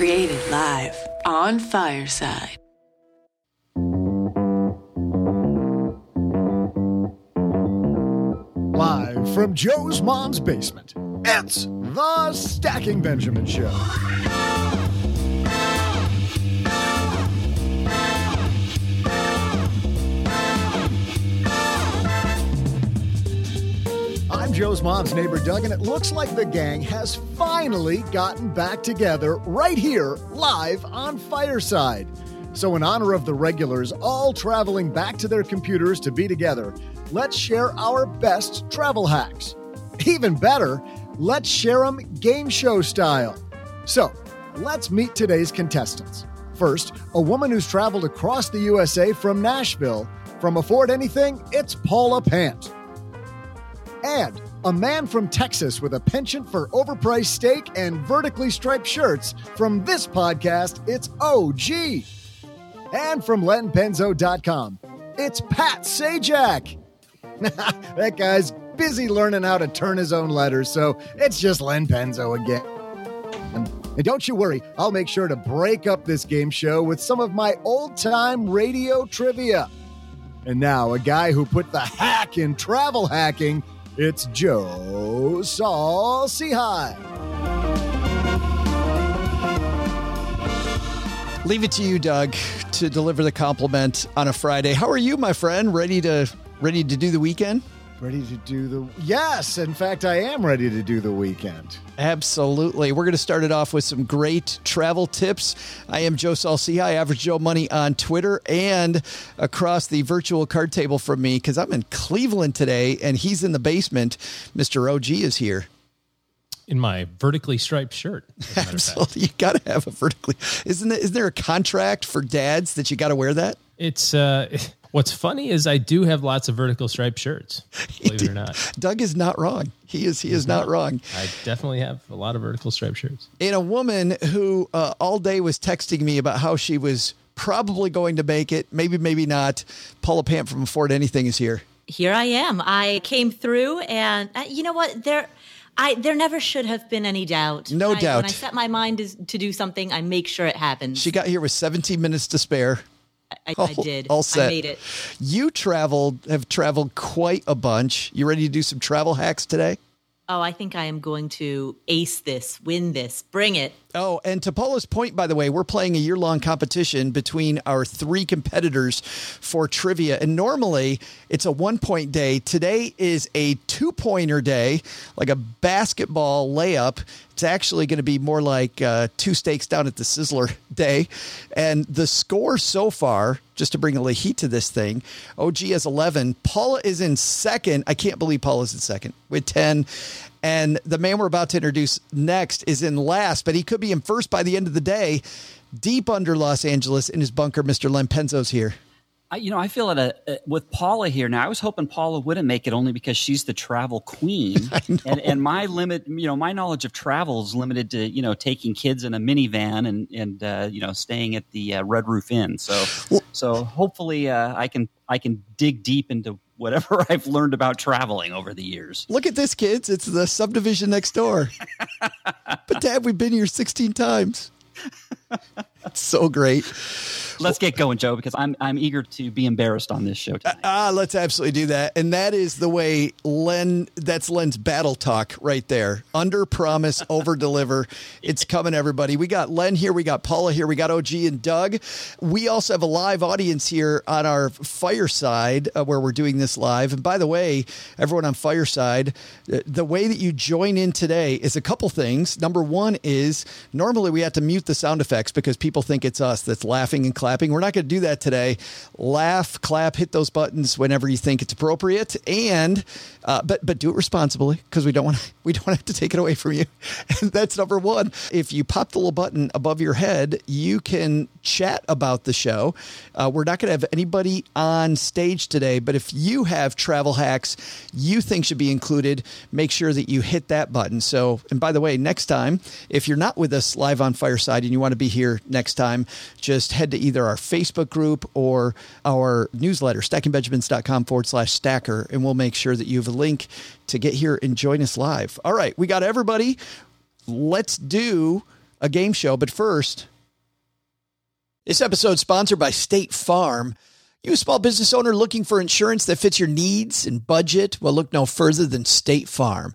Created live on Fireside. Live from Joe's mom's basement, it's the Stacking Benjamin Show. Joe's mom's neighbor, Doug, and it looks like the gang has finally gotten back together right here, live on Fireside. So, in honor of the regulars all traveling back to their computers to be together, let's share our best travel hacks. Even better, let's share them game show style. So, let's meet today's contestants. First, a woman who's traveled across the USA from Nashville. From Afford Anything, it's Paula Pant. And a man from Texas with a penchant for overpriced steak and vertically striped shirts. From this podcast, it's OG. And from LenPenzo.com, it's Pat Sajak. that guy's busy learning how to turn his own letters, so it's just Len Penzo again. And don't you worry, I'll make sure to break up this game show with some of my old time radio trivia. And now, a guy who put the hack in travel hacking, it's Joe Saul-Sehy. Leave it to you, Doug, to deliver the compliment on a Friday. How are you, my friend? Ready to ready to do the weekend? Ready to do the yes. In fact, I am ready to do the weekend. Absolutely. We're going to start it off with some great travel tips. I am Joe Saul-Sehy, Average Joe Money on Twitter and across the virtual card table from me because I'm in Cleveland today and he's in the basement. Mr. OG is here. In my vertically striped shirt. Absolutely. You got to have a vertically. Isn't it, isn't there a contract for dads that you got to wear that? It's uh What's funny is I do have lots of vertical striped shirts. Believe it or not, Doug is not wrong. He is. He is not wrong. I definitely have a lot of vertical striped shirts. And a woman who uh, all day was texting me about how she was probably going to make it, maybe, maybe not. Paula Pant from Afford Anything is here. Here I am. I came through, and uh, you know what? There. I, there never should have been any doubt. No I, doubt. When I set my mind to, to do something, I make sure it happens. She got here with 17 minutes to spare. I, I did. All set. I made it. You traveled, have traveled quite a bunch. You ready to do some travel hacks today? Oh, I think I am going to ace this, win this, bring it. Oh, and to Paula's point, by the way, we're playing a year long competition between our three competitors for trivia. And normally it's a one point day. Today is a two pointer day, like a basketball layup. It's actually going to be more like uh, two steaks down at the Sizzler day. And the score so far, just to bring a little heat to this thing, OG has 11. Paula is in second. I can't believe Paula's in second with 10. And the man we're about to introduce next is in last, but he could be in first by the end of the day. Deep under Los Angeles in his bunker, Mr. Len Penzo's here. I, you know, I feel a, a, with Paula here now. I was hoping Paula wouldn't make it only because she's the travel queen, and and my limit, you know, my knowledge of travel is limited to you know taking kids in a minivan and and uh, you know staying at the uh, Red Roof Inn. So well, so hopefully uh, I can I can dig deep into whatever I've learned about traveling over the years. Look at this, kids! It's the subdivision next door. but Dad, we've been here sixteen times. So great. Let's get going, Joe, because I'm I'm eager to be embarrassed on this show. Ah, uh, let's absolutely do that. And that is the way Len that's Len's battle talk right there. Under promise, over deliver. It's coming, everybody. We got Len here, we got Paula here, we got OG and Doug. We also have a live audience here on our fireside uh, where we're doing this live. And by the way, everyone on fireside, uh, the way that you join in today is a couple things. Number one is normally we have to mute the sound effects because people think it's us that's laughing and clapping. We're not going to do that today. Laugh, clap, hit those buttons whenever you think it's appropriate, and uh, but but do it responsibly because we don't want to we don't have to take it away from you. That's number one. If you pop the little button above your head, you can chat about the show. Uh, we're not going to have anybody on stage today, but if you have travel hacks you think should be included, make sure that you hit that button. So, and by the way, next time, if you're not with us live on Fireside and you want to be here next time, just head to either our Facebook group or our newsletter, stackingbenjamins.com forward slash stacker, and we'll make sure that you have a link to get here and join us live. All right, we got everybody. Let's do a game show. But first, this episode sponsored by State Farm. You a small business owner looking for insurance that fits your needs and budget? Well, look no further than State Farm.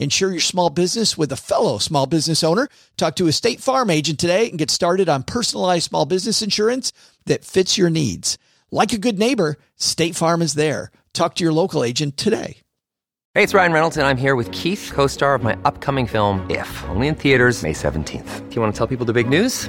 Insure your small business with a fellow small business owner. Talk to a State Farm agent today and get started on personalized small business insurance that fits your needs. Like a good neighbor, State Farm is there. Talk to your local agent today. Hey, it's Ryan Reynolds, and I'm here with Keith, co star of my upcoming film, If, only in theaters, May 17th. Do you want to tell people the big news?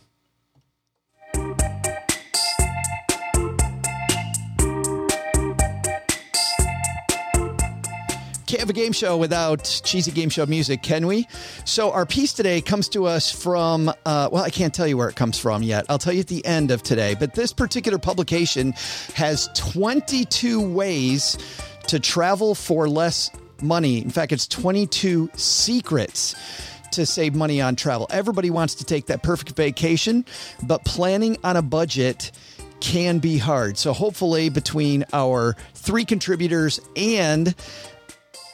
Can't have a game show without cheesy game show music, can we? So, our piece today comes to us from, uh, well, I can't tell you where it comes from yet. I'll tell you at the end of today. But this particular publication has 22 ways to travel for less money. In fact, it's 22 secrets to save money on travel. Everybody wants to take that perfect vacation, but planning on a budget can be hard. So, hopefully, between our three contributors and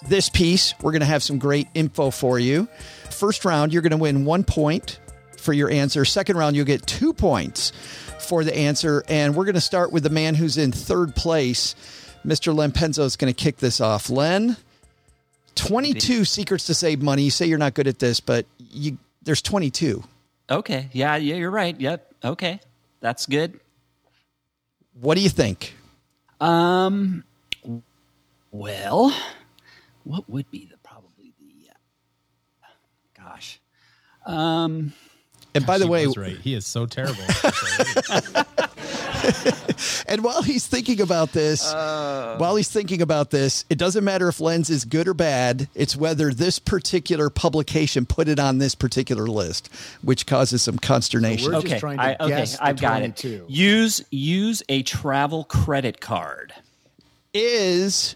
this piece, we're going to have some great info for you. First round, you're going to win one point for your answer. Second round, you'll get two points for the answer. And we're going to start with the man who's in third place. Mr. Len Penzo is going to kick this off. Len, 22 secrets to save money. You say you're not good at this, but you there's 22. Okay. Yeah, yeah, you're right. Yep. Okay. That's good. What do you think? Um well, what would be the probably the uh, gosh. Um And by the way, was right. He is so terrible. and while he's thinking about this, while he's thinking about this, it doesn't matter if Lens is good or bad. It's whether this particular publication put it on this particular list, which causes some consternation. We're just okay, trying to I, okay, guess the I've got 22. it. Use use a travel credit card. is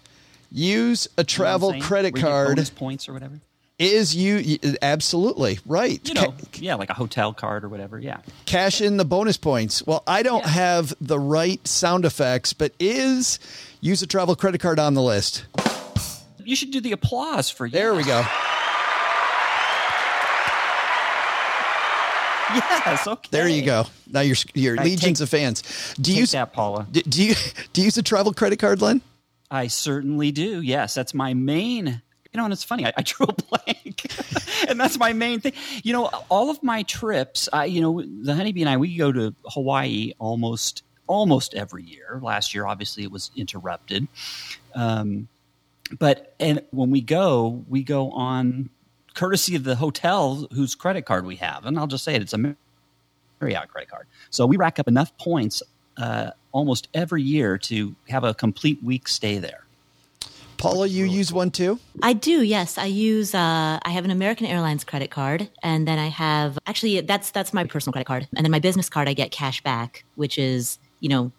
use a You know travel credit Where you get card. bonus points or whatever. Is you absolutely right? You know, yeah, like a hotel card or whatever. Yeah. cash in the bonus points. Well, I don't Yeah. have the right sound effects, but is use a travel credit card on the list. You should do the applause for you. There we go. Yes. Okay. There you go. Now you're you're right, legions take- of fans. Do you Take that, Paula. do, do you do you use a travel credit card, Len? I certainly do. Yes, that's my main. You know, and it's funny. I, I drew a blank, and that's my main thing. You know, all of my trips. I, you know, the honeybee and I, we go to Hawaii almost almost every year. Last year, obviously, it was interrupted. Um, but and when we go, we go on courtesy of the hotel whose credit card we have, and I'll just say it, it's a Marriott credit card. So we rack up enough points uh, almost every year to have a complete week stay there. Paula, you use one too? I do, yes. I use uh I have an American Airlines credit card and then I have actually that's that's my personal credit card. And then my business card I get cash back, which is, you know,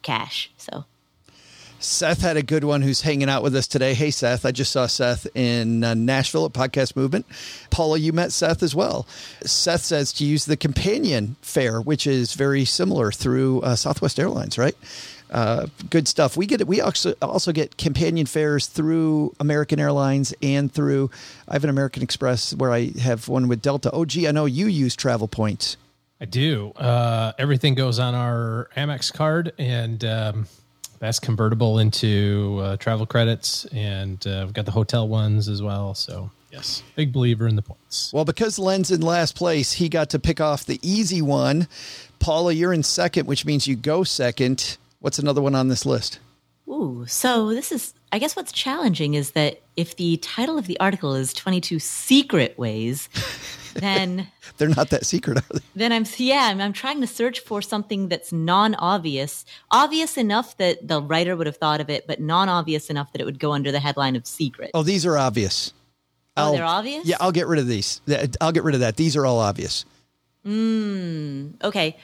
cash. So Seth had a good one who's hanging out with us today. Hey, Seth. I just saw Seth in uh, Nashville at Podcast Movement. Paula, you met Seth as well. Seth says to use the companion fare, which is very similar through uh, Southwest Airlines, right? Uh, good stuff. We get. We also also get companion fares through American Airlines and through. I have an American Express where I have one with Delta. Oh, gee, I know you use travel points. I do. Uh, everything goes on our Amex card, and um, that's convertible into uh, travel credits. And uh, we've got the hotel ones as well. So, yes, big believer in the points. Well, because Len's in last place, he got to pick off the easy one. Paula, you're in second, which means you go second. What's another one on this list? Ooh, so this is, I guess what's challenging is that if the title of the article is 22 secret ways, then They're not that secret, are they? then I'm yeah, I'm, I'm trying to search for something that's non-obvious, obvious enough that the writer would have thought of it, but non-obvious enough that it would go under the headline of secret. Oh, these are obvious. Oh, they're obvious? Yeah, I'll get rid of these. I'll get rid of that. These are all obvious. Mm, okay.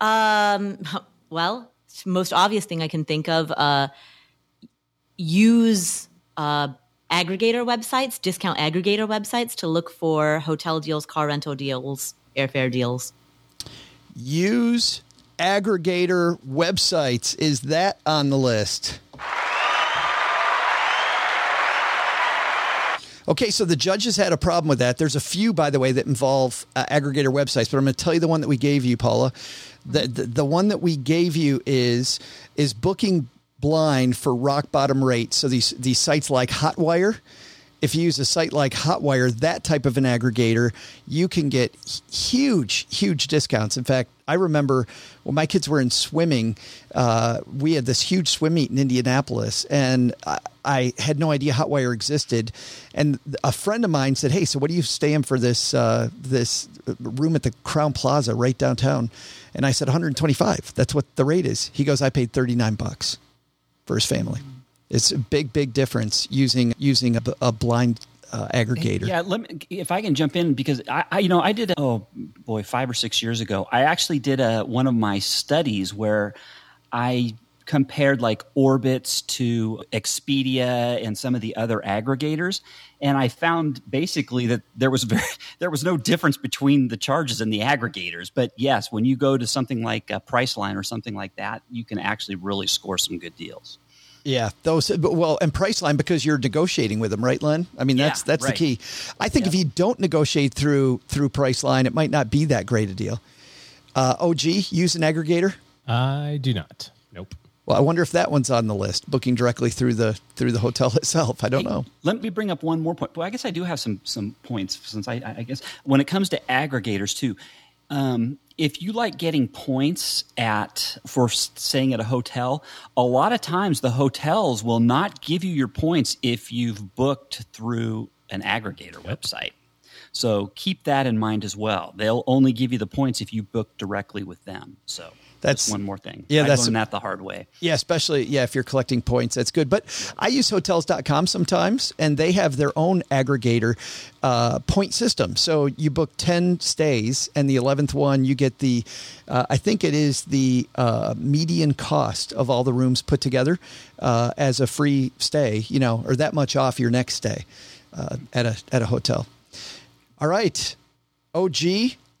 Um, well, most obvious thing I can think of, uh, use uh, aggregator websites, discount aggregator websites to look for hotel deals, car rental deals, airfare deals. Use aggregator websites. Is that on the list? Okay, so the judges had a problem with that. There's a few, by the way, that involve uh, aggregator websites, but I'm going to tell you the one that we gave you, Paula. The, the the one that we gave you is is booking blind for rock bottom rates. So these these sites like Hotwire, if you use a site like Hotwire, that type of an aggregator, you can get huge, huge discounts. In fact, I remember when my kids were in swimming, uh, we had this huge swim meet in Indianapolis, and I, I had no idea Hotwire existed. And a friend of mine said, "Hey, so what are you staying for this uh, this room at the Crown Plaza right downtown?" And I said, "125. That's what the rate is." He goes, "I paid 39 bucks for his family." It's a big, big difference using using a, a blind uh, aggregator. Yeah, let me, if I can jump in because I, I, you know, I did oh boy, five or six years ago, I actually did a one of my studies where I compared like Orbitz to Expedia and some of the other aggregators, and I found basically that there was very there was no difference between the charges and the aggregators. But yes, when you go to something like a Priceline or something like that, you can actually really score some good deals. Yeah, those but, well, and Priceline because you're negotiating with them, right, Len? I mean, Yeah, that's that's right. the key. I think if you don't negotiate through through Priceline, it might not be that great a deal. Uh, OG, use an aggregator. I do not. Nope. Well, I wonder if that one's on the list. Booking directly through the through the hotel itself. I don't know. Let me bring up one more point. Well, I guess I do have some some points since I, I guess when it comes to aggregators too. Um, if you like getting points at for staying at a hotel, a lot of times the hotels will not give you your points if you've booked through an aggregator website. So keep that in mind as well. They'll only give you the points if you book directly with them. So That's- that's one more thing. yeah, I that's- learned that the hard way. Yeah, especially yeah, if you're collecting points, that's good. But I use hotels.com sometimes and they have their own aggregator uh, point system. So you book 10 stays and the 11th one you get the uh, I think it is the uh, median cost of all the rooms put together uh, as a free stay, you know, or that much off your next stay uh, at a at a hotel. All right. OG,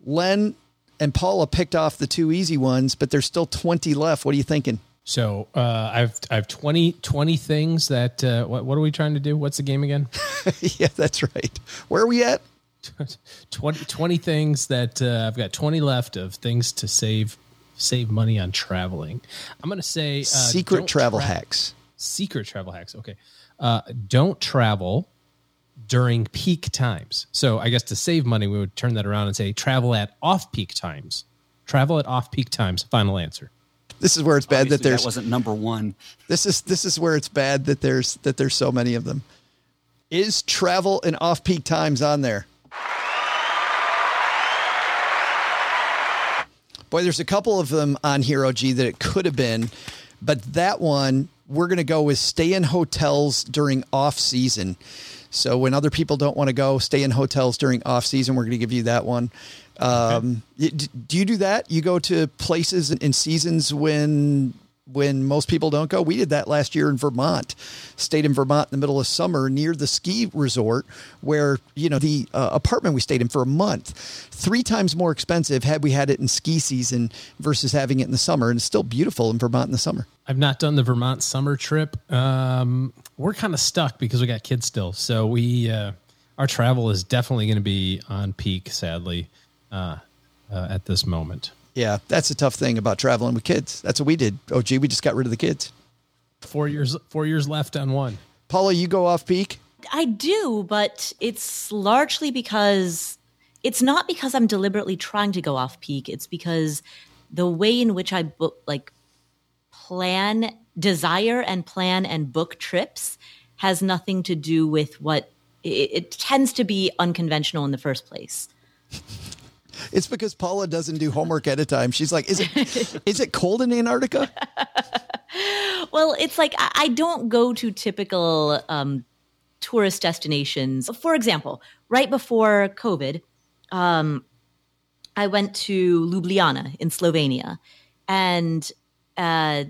Len, and Paula picked off the two easy ones, but there's still 20 left. What are you thinking? So uh, I've I've 20, 20 things that uh, what what are we trying to do? What's the game again? yeah, that's right. Where are we at? 20, 20 things that uh, I've got 20 left of things to save save money on traveling. I'm going to say uh, Secret travel tra- hacks. Secret travel hacks. Okay. Uh, don't travel during peak times. So I guess to save money, we would turn that around and say travel at off peak times. Travel at off peak times. Final answer. This is where it's bad that Obviously, there's that wasn't number one. this is this is where it's bad that there's that there's so many of them. Is travel and off peak times on there? Boy, there's a couple of them on Hero G that it could have been, but that one we're going to go with stay in hotels during off season. So when other people don't want to go, stay in hotels during off season. We're going to give you that one. Um, y- d- do you do that? You go to places in seasons when when most people don't go. We did that last year in Vermont. Stayed in Vermont in the middle of summer near the ski resort where, you know, the uh, apartment we stayed in for a month, three times more expensive had we had it in ski season versus having it in the summer. And it's still beautiful in Vermont in the summer. I've not done the Vermont summer trip. Um, we're kind of stuck because we got kids still. So we uh, our travel is definitely going to be on peak, sadly, uh, uh, at this moment. Yeah, that's a tough thing about traveling with kids. That's what we did. Oh, gee, we just got rid of the kids. Four years, four years left on one. Paula, you go off peak. I do, but it's largely because it's not because I'm deliberately trying to go off peak. It's because the way in which I book, like plan desire and plan and book trips has nothing to do with what it, it tends to be unconventional in the first place. It's because Paula doesn't do homework at a time. She's like, "Is it is it cold in Antarctica?" Well, it's like I, I don't go to typical um, tourist destinations. For example, right before COVID, um, I went to Ljubljana in Slovenia, and uh,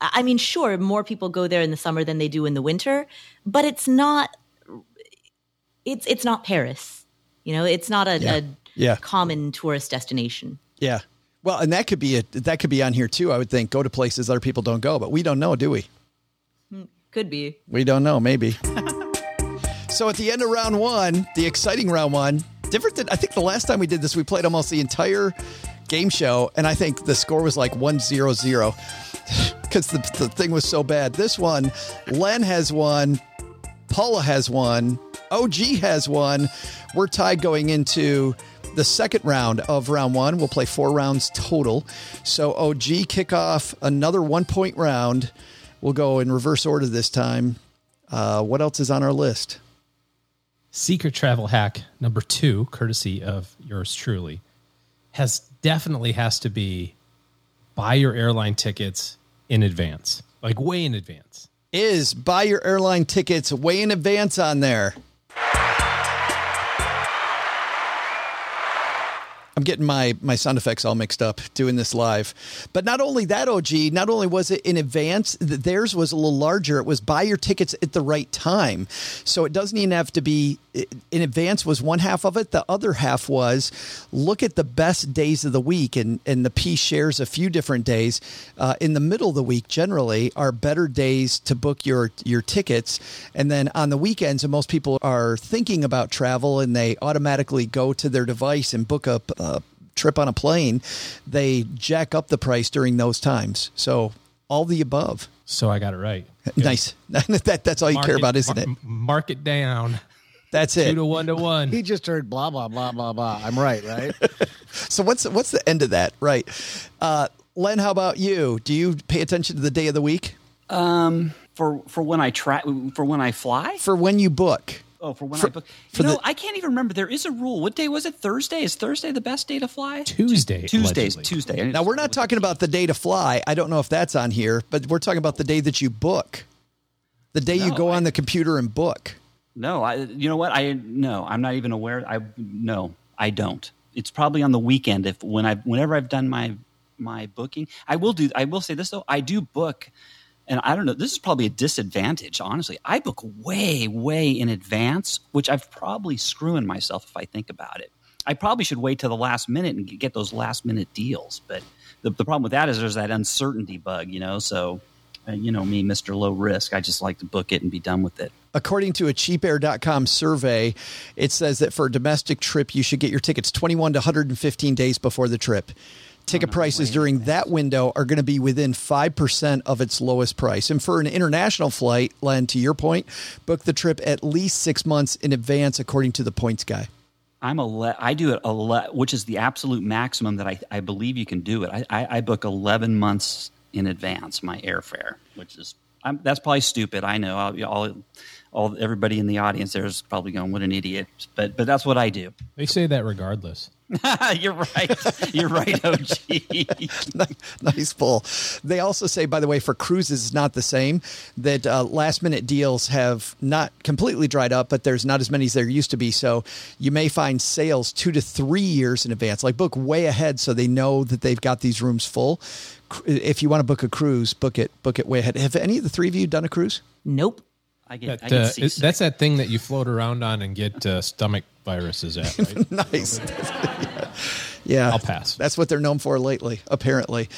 I mean, sure, more people go there in the summer than they do in the winter, but it's not. It's it's not Paris, you know. It's not a, Yeah. a Yeah. common tourist destination. Yeah. Well, and that could be a that could be on here too. I would think go to places other people don't go, but we don't know, do we? Hmm, could be. We don't know. Maybe. so at the end of round one, the exciting round one, different than I think the last time we did this, we played almost the entire game show, and I think the score was like one zero zero because the, the thing was so bad. This one, Len has one, Paula has one, OG has one. We're tied going into the second round of round one. We'll play four rounds total. So OG kick off another one point round. We'll go in reverse order this time. Uh, what else is on our list? Secret travel hack number two, courtesy of yours truly, has definitely has to be buy your airline tickets in advance, like way in advance. Is buy your airline tickets way in advance on there. I'm getting my my sound effects all mixed up doing this live. But not only that, OG, not only was it in advance, theirs was a little larger. It was buy your tickets at the right time. So it doesn't even have to be in advance was one half of it. The other half was look at the best days of the week and, and the piece shares a few different days. Uh, in the middle of the week generally are better days to book your your tickets. And then on the weekends, and most people are thinking about travel and they automatically go to their device and book a, a trip on a plane, they jack up the price during those times. So all the above. So I got it right. Nice. that, that's all you Mark care it- about, isn't mar- it? Mark it down. That's it. Two it. to one to one. He just heard blah blah blah blah blah. I'm right, right? So what's what's the end of that? Right. Uh, Len, how about you? Do you pay attention to the day of the week Um, for for when I try for when I fly. for when you book? Oh, for when For- I book. for You know, the- I can't even remember. There is a rule. What day was it? Thursday. Is Thursday the best day to fly? Tuesday, Tuesdays. allegedly. Tuesday. Now we're not talking about the day to fly. I don't know if that's on here, but we're talking about the day that you book. The day you go I- on the computer and book. No, I. You know what? I no. I'm not even aware. I no. I don't. It's probably on the weekend. If when I whenever I've done my my booking, I will do. I will say this though. I do book, and I don't know. This is probably a disadvantage. Honestly, I book way way in advance, which I've probably screwing myself if I think about it. I probably should wait till the last minute and get those last minute deals. But the, the problem with that is there's that uncertainty bug. You know, so. Uh, you know me, Mr. Low Risk. I just like to book it and be done with it. According to a cheapair.com survey, it says that for a domestic trip, you should get your tickets 21 to 115 days before the trip. Ticket prices during that window are going to be within 5% of its lowest price. And for an international flight, Len, to your point, book the trip at least six months in advance, according to the points guy. I'm a le- I do it a le- which is the absolute maximum that I, I believe you can do it. I, I, I book 11 months in advance my airfare, which is I'm, that's probably stupid. I know. I'll, all all everybody in the audience there is probably going, "What an idiot!" But but that's what I do. They say that regardless. You're right. You're right, OG. nice pull. They also say, by the way, for cruises, it's not the same. That uh, last minute deals have not completely dried up, but there's not as many as there used to be. So you may find sales two to three years in advance. Like book way ahead, so they know that they've got these rooms full. If you want to book a cruise, book it book it way ahead. Have any of the three of you done a cruise? Nope. I get, I get uh, that's that thing that you float around on and get uh, stomach viruses at. Right? nice. yeah. I'll pass. That's what they're known for lately, apparently.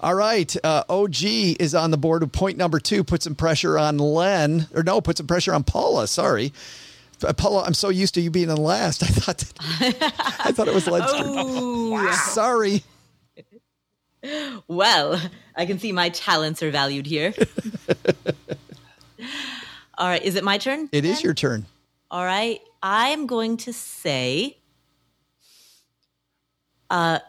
All right. Uh, OG is on the board with point number two. Put some pressure on Len, or no, put some pressure on Paula. Sorry. Uh, Paula, I'm so used to you being in last. I thought that, I thought it was Len's turn. Sorry. Well, I can see my talents are valued here. All right, is it my turn? It is then? your turn. All right, I'm going to say, uh,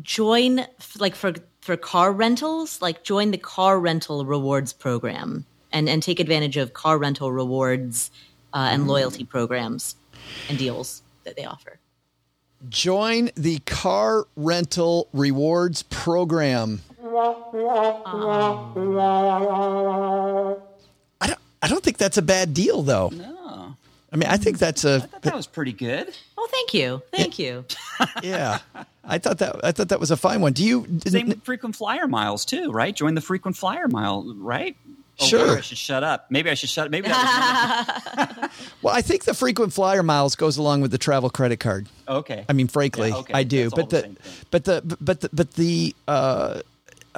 join like for for car rentals, like join the car rental rewards program and, and take advantage of car rental rewards uh, and loyalty programs and deals that they offer. Join the car rental rewards program. Don't. I don't think that's a bad deal, though. No, I mean, I think that's a I thought that was pretty good. Oh, thank you. Thank you. yeah. I thought that I thought that was a fine one. Do you? Same with frequent flyer miles too, right? Join the frequent flyer mile, right? Oh, Sure. maybe I should shut up. Maybe I should shut. Up. Maybe that was Well, I think the frequent flyer miles goes along with the travel credit card. okay. I mean, frankly, Yeah, okay. I do. But the the, same thing. but the but the but the uh,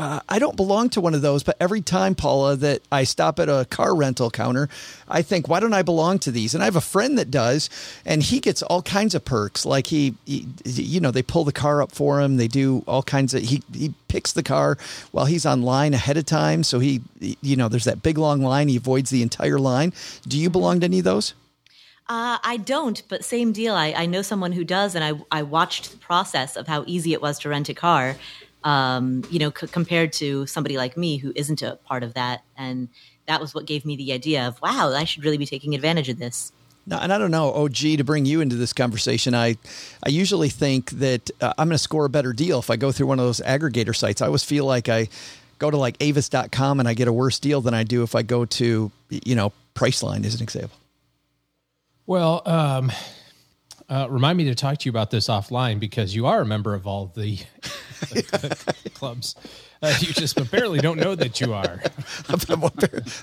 uh, I don't belong to one of those. But every time, Paula, that I stop at a car rental counter, I think, why don't I belong to these? And I have a friend that does, and he gets all kinds of perks. Like he, he you know, they pull the car up for him. They do all kinds of. He he picks the car while he's online ahead of time. So he, you know, there's that big long line. He avoids the entire line. Do you belong to any of those? Uh, I don't, but same deal. I, I know someone who does, and I, I watched the process of how easy it was to rent a car, um, you know, c- compared to somebody like me who isn't a part of that. And that was what gave me the idea of, wow, I should really be taking advantage of this. No, and I don't know, OG, to bring you into this conversation, I, I usually think that uh, I'm going to score a better deal if I go through one of those aggregator sites. I always feel like I go to like avis.com and I get a worse deal than I do if I go to, you know, Priceline as an example. Well, um, uh, remind me to talk to you about this offline because you are a member of all the, the clubs. Uh, you just apparently don't know that you are.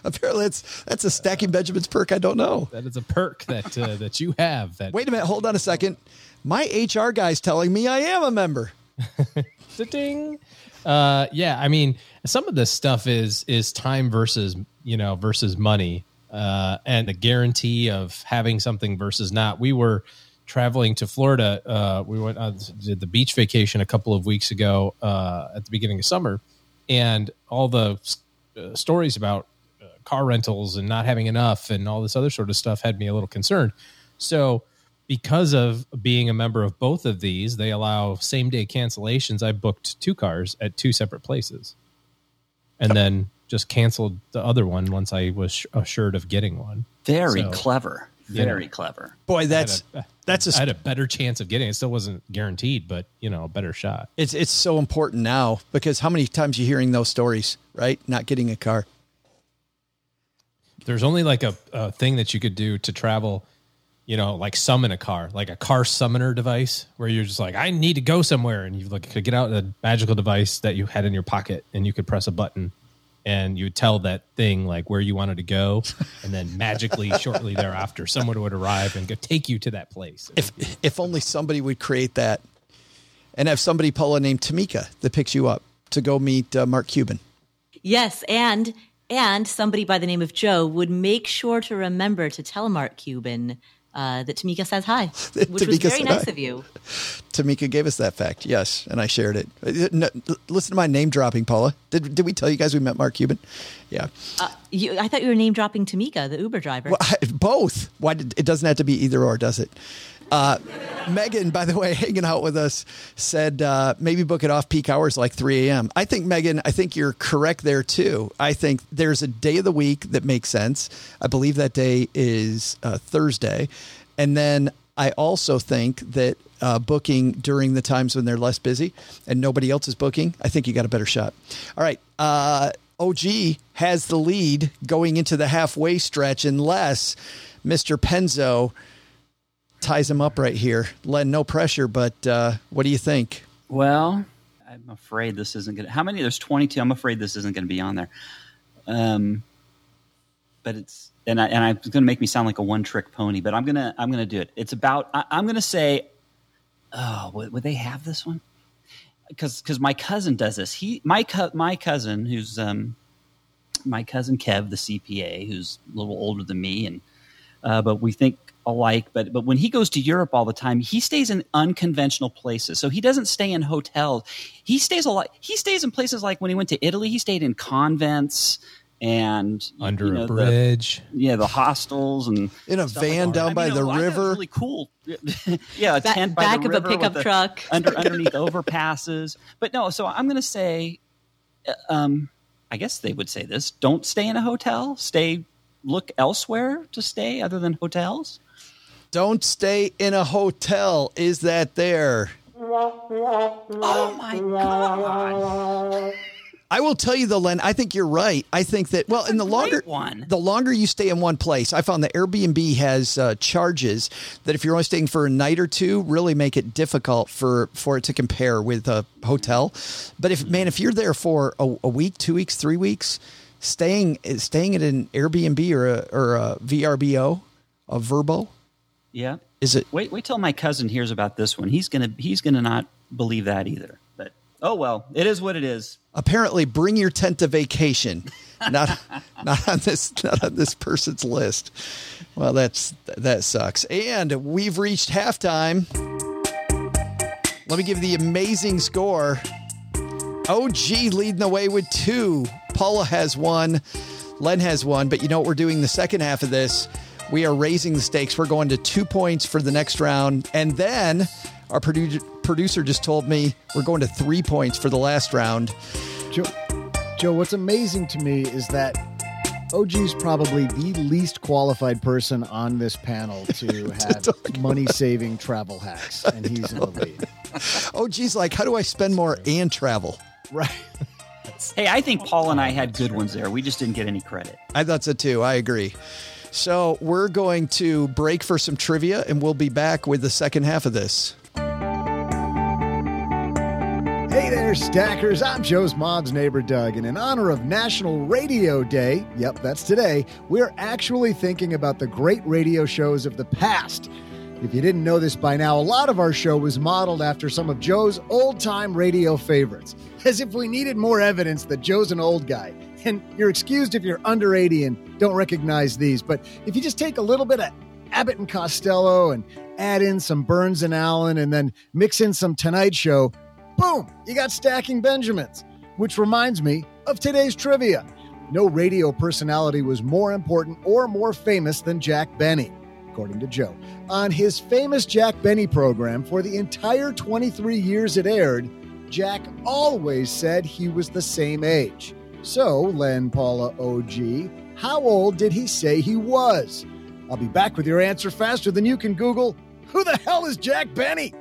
Apparently, that's, that's a stacking Benjamin's perk I don't know. That is a perk that uh, that you have. That Wait a minute, hold on a second. My HR guy's telling me I am a member. ding. Uh, yeah, I mean, some of this stuff is is time versus you know versus money, uh, and the guarantee of having something versus not. We were traveling to Florida. Uh, we went on did the beach vacation a couple of weeks ago uh, at the beginning of summer, and all the uh, stories about uh, car rentals and not having enough and all this other sort of stuff had me a little concerned. So because of being a member of both of these, they allow same day cancellations. I booked two cars at two separate places and then just canceled the other one once I was assured of getting one. Very So, clever. you Very know. clever. Boy, that's I had a- that's I had a, a better chance of getting it. It still wasn't guaranteed, but you know, a better shot. it's it's so important now because how many times you hearing those stories, right? Not getting a car. There's only like a, a thing that you could do to travel, you know, like summon a car, like a car summoner device where you're just like, I need to go somewhere. And you like could get out a magical device that you had in your pocket and you could press a button and you would tell that thing like where you wanted to go. And then magically shortly thereafter, someone would arrive and go take you to that place. if if only somebody would create that and have somebody Paula named Tamika that picks you up to go meet uh, Mark Cuban. Yes, and and somebody by the name of Joe would make sure to remember to tell Mark Cuban uh, that Tamika says hi, which was very nice hi. of you. Tamika gave us that fact, yes, and I shared it. Uh, no, listen to my name dropping, Paula. Did did we tell you guys we met Mark Cuban? Yeah, you. I thought you were name dropping Tamika, the Uber driver. well, I, both. Why did, it doesn't have to be either or, does it? Uh, Megan, by the way, hanging out with us, said uh, maybe book it off peak hours like 3 a.m. I think, Megan, I think you're correct there too. I think there's a day of the week that makes sense. I believe that day is uh, Thursday. And then I also think that uh, booking during the times when they're less busy and nobody else is booking, I think you got a better shot. All right. Uh, OG has the lead going into the halfway stretch unless Mr. Penzo ties him up right here. Len, no pressure, but uh, what do you think? Well, I'm afraid this isn't going to. How many? There's 22. I'm afraid this isn't going to be on there. Um, but it's and I and I it's going to make me sound like a one trick pony. But I'm gonna I'm gonna do it. It's about. I, I'm going to say. Oh, would, would they have this one? Because because my cousin does this. He my co- my cousin who's um my cousin Kev the CPA who's a little older than me and uh, but we think alike. But but when he goes to Europe all the time, he stays in unconventional places. So he doesn't stay in hotels. He stays a lot. He stays in places like when he went to Italy, he stayed in convents and Under you know, a the- bridge. yeah, the hostels and In a stuff like van that. down by the I thought it river. really cool. yeah, a Ba- tent by back the of a pickup with the- truck. under underneath overpasses. But no, so I'm going to say um, I guess they would say this: don't stay in a hotel. Stay, look elsewhere to stay other than hotels. Don't stay in a hotel. Is that there? Oh my god! I will tell you though, Len. I think you're right. I think that well, in the longer one. the longer you stay in one place, I found that Airbnb has uh, charges that if you're only staying for a night or two, really make it difficult for for it to compare with a hotel. But if man, if you're there for a, a week, two weeks, three weeks, staying staying at an Airbnb or a, or a VRBO, a Verbo, Yeah. is it? Wait, wait till my cousin hears about this one. He's gonna he's gonna not believe that either. But oh well, it is what it is. apparently bring your tent to vacation not not on this not on this person's list well that's that sucks and we've reached halftime let me give the amazing score og leading the way with two paula has one len has one but you know what we're doing the second half of this we are raising the stakes we're going to two points for the next round and then our produ- producer just told me we're going to three points for the last round Joe, Joe, what's amazing to me is that OG is probably the least qualified person on this panel to have money saving travel hacks, and he's in the lead. Geez, like, how do I spend more and travel? Right. Hey, I think Paul and I had good ones there. We just didn't get any credit. I thought so too. I agree. So we're going to break for some trivia and we'll be back with the second half of this. Hey there, stackers. I'm Joe's mom's neighbor, Doug. And in honor of National Radio Day, yep, that's today, we're actually thinking about the great radio shows of the past. If you didn't know this by now, a lot of our show was modeled after some of Joe's old time radio favorites, as if we needed more evidence that Joe's an old guy. And you're excused if you're under 80 and don't recognize these. But if you just take a little bit of Abbott and Costello and add in some Burns and Allen and then mix in some Tonight Show, boom, you got Stacking Benjamins. Which reminds me of today's trivia. No radio personality was more important or more famous than Jack Benny, according to Joe. On his famous Jack Benny program for the entire 23 years it aired, Jack always said he was the same age. So, Len Paula OG, how old did he say he was? I'll be back with your answer faster than you can Google. Who the hell is Jack Benny?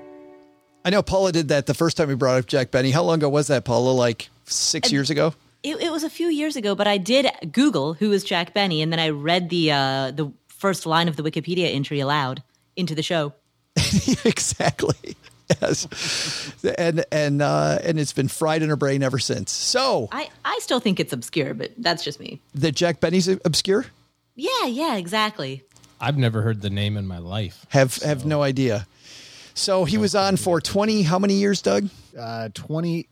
I know Paula did that the first time we brought up Jack Benny. How long ago was that, Paula? Like six years ago? It, it was a few years ago, but I did Google who is Jack Benny, and then I read the uh, the first line of the Wikipedia entry aloud into the show. exactly. Yes. And and uh, and it's been fried in her brain ever since. So I, I still think it's obscure, but that's just me. the Jack Benny's obscure? Yeah, yeah, exactly. I've never heard the name in my life. Have have no idea. So he was on for twenty how many years, Doug? Uh, 20,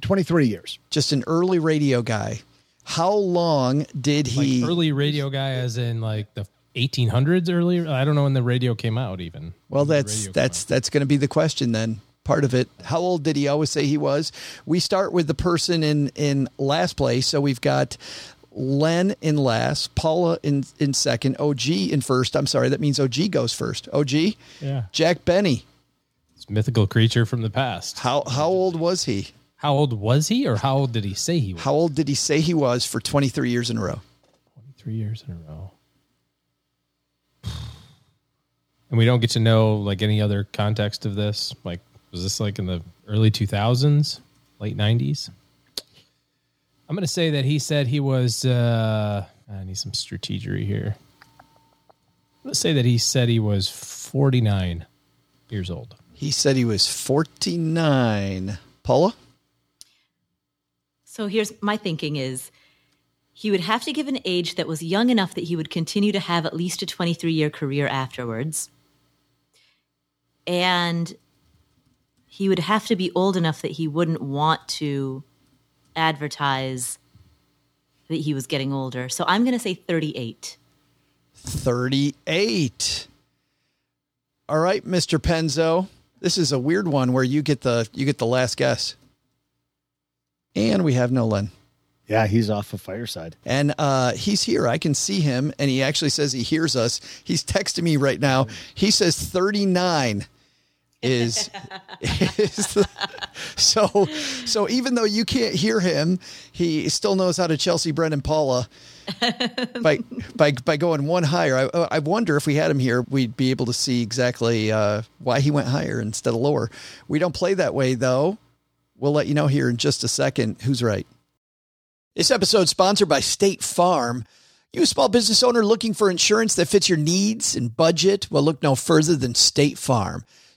23 years. Just an early radio guy. How long did Like he early radio guy, as in like the 1800s earlier. I don't know when the radio came out. Even Well, that's that's that's going to be the question then. Part of it. How old did he always say he was? We start with the person in in last place. So we've got Len in last, Paula in in second, OG in first. I'm sorry, that means OG goes first. OG, Yeah. Jack Benny. This mythical creature from the past. How how old was he? How old was he, or how old did he say he was? How old did he say he was for 23 years in a row? Three years in a row. And we don't get to know like any other context of this. Like, was this like in the early 2000s, late 90s? I'm going to say that he said he was. Uh, I need some strategery here. Let's say that he said he was 49 years old. He said he was 49. Paula? So here's my thinking is he would have to give an age that was young enough that he would continue to have at least a 23 year career afterwards. And he would have to be old enough that he wouldn't want to advertise that he was getting older. So I'm going to say 38. 38. All right, Mr. Penzo. This is a weird one where you get the you get the last guess. And we have no Len. Yeah, he's off of Fireside. And uh, he's here. I can see him, and he actually says he hears us. He's texting me right now. He says 39. Is is the, so so even though you can't hear him, he still knows how to Chelsea Brennan Paula by by by going one higher. I, I wonder if we had him here, we'd be able to see exactly uh, why he went higher instead of lower. We don't play that way though. We'll let you know here in just a second who's right. This episode sponsored by State Farm. You a small business owner looking for insurance that fits your needs and budget? Well, look no further than State Farm.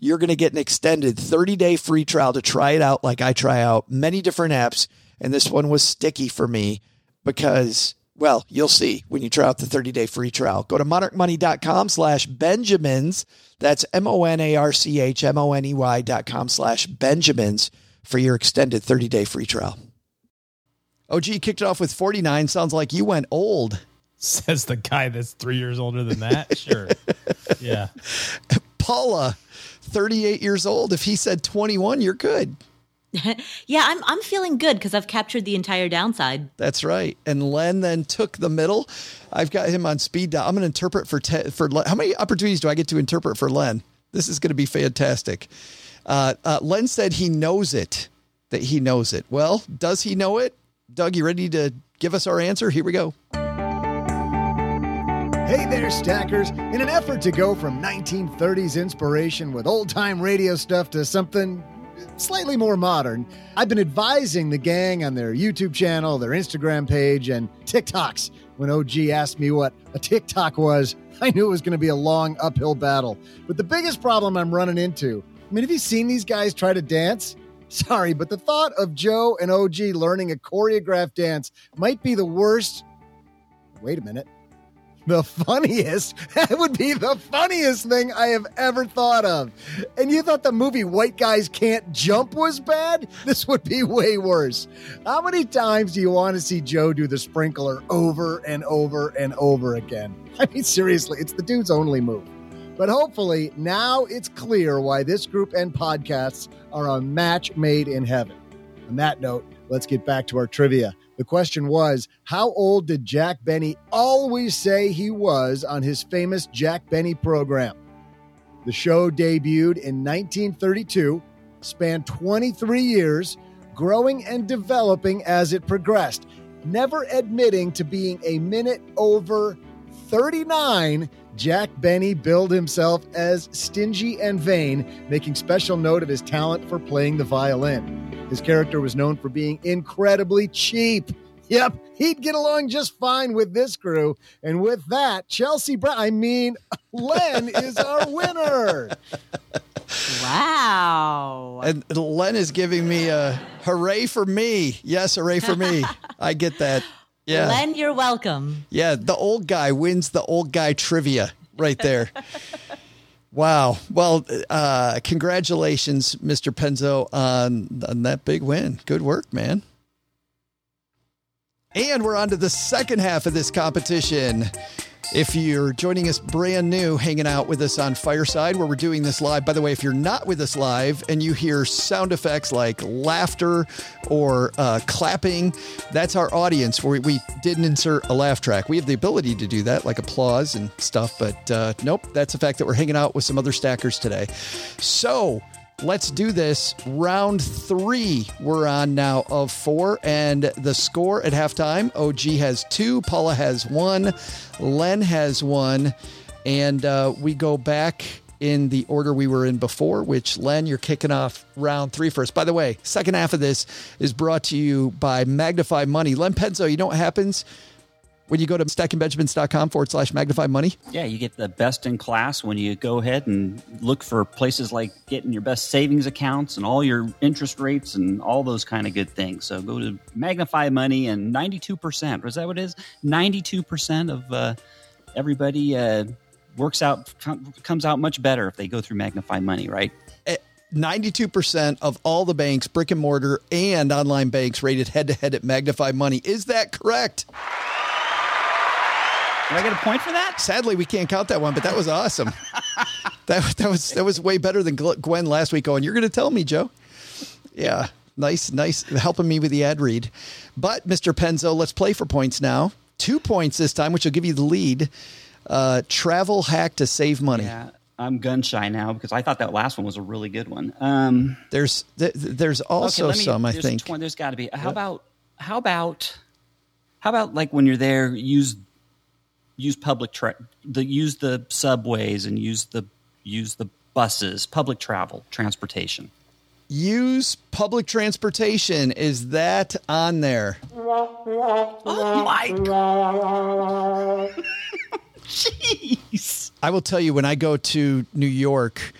you're going to get an extended 30 day free trial to try it out like I try out many different apps. And this one was sticky for me because, well, you'll see when you try out the 30 day free trial. Go to monarchmoney.com slash Benjamins. That's M O N A R C H M O N E Y dot com slash Benjamins for your extended 30 day free trial. OG kicked it off with 49. Sounds like you went old. Says the guy that's three years older than that. Sure. yeah. Paula 38 years old. If he said 21, you're good. yeah, I'm I'm feeling good because I've captured the entire downside. That's right. And Len then took the middle. I've got him on speed dial. I'm going to interpret for te- for Len. How many opportunities do I get to interpret for Len? This is going to be fantastic. Uh, uh, Len said he knows it. That he knows it. Well, does he know it? Doug, you ready to give us our answer? Here we go. Hey there, stackers. In an effort to go from 1930s inspiration with old time radio stuff to something slightly more modern, I've been advising the gang on their YouTube channel, their Instagram page, and TikToks. When OG asked me what a TikTok was, I knew it was going to be a long uphill battle. But the biggest problem I'm running into I mean, have you seen these guys try to dance? Sorry, but the thought of Joe and OG learning a choreographed dance might be the worst. Wait a minute the funniest. That would be the funniest thing I have ever thought of. And you thought the movie White Guys Can't Jump was bad? This would be way worse. How many times do you want to see Joe do the sprinkler over and over and over again? I mean, seriously, it's the dude's only move. But hopefully, now it's clear why this group and podcasts are a match made in heaven. On that note, let's get back to our trivia. The question was How old did Jack Benny always say he was on his famous Jack Benny program? The show debuted in 1932, spanned 23 years, growing and developing as it progressed, never admitting to being a minute over 39. Jack Benny billed himself as stingy and vain, making special note of his talent for playing the violin. His character was known for being incredibly cheap. Yep, he'd get along just fine with this crew. And with that, Chelsea Brown, I mean, Len is our winner. Wow. And Len is giving me a hooray for me. Yes, hooray for me. I get that. Yeah. Len, you're welcome. Yeah, the old guy wins the old guy trivia. right there. Wow. Well, uh, congratulations, Mr. Penzo, on, on that big win. Good work, man. And we're on to the second half of this competition. If you're joining us brand new, hanging out with us on Fireside, where we're doing this live. By the way, if you're not with us live and you hear sound effects like laughter or uh, clapping, that's our audience. Where we didn't insert a laugh track. We have the ability to do that, like applause and stuff, but uh, nope. That's the fact that we're hanging out with some other stackers today. So Let's do this. Round three, we're on now of four. And the score at halftime OG has two, Paula has one, Len has one. And uh, we go back in the order we were in before, which Len, you're kicking off round three first. By the way, second half of this is brought to you by Magnify Money. Len Penzo, you know what happens? When you go to stackingbenjamins.com forward slash magnify money? Yeah, you get the best in class when you go ahead and look for places like getting your best savings accounts and all your interest rates and all those kind of good things. So go to Magnify Money and 92%, was that what it is? 92% of uh, everybody uh, works out, comes out much better if they go through Magnify Money, right? 92% of all the banks, brick and mortar and online banks, rated head to head at Magnify Money. Is that correct? Do I get a point for that? Sadly, we can't count that one, but that was awesome. that that was that was way better than Gwen last week. Going, you're going to tell me, Joe? Yeah, nice, nice, helping me with the ad read. But Mr. Penzo, let's play for points now. Two points this time, which will give you the lead. Uh, travel hack to save money. Yeah. I'm gun shy now because I thought that last one was a really good one. Um, there's th- there's also okay, me, some I think. 20, there's got to be. How about how about how about like when you're there, use use public tra- the use the subways and use the use the buses, public travel, transportation. Use public transportation. Is that on there? Oh my god. Jeez. I will tell you when I go to New York,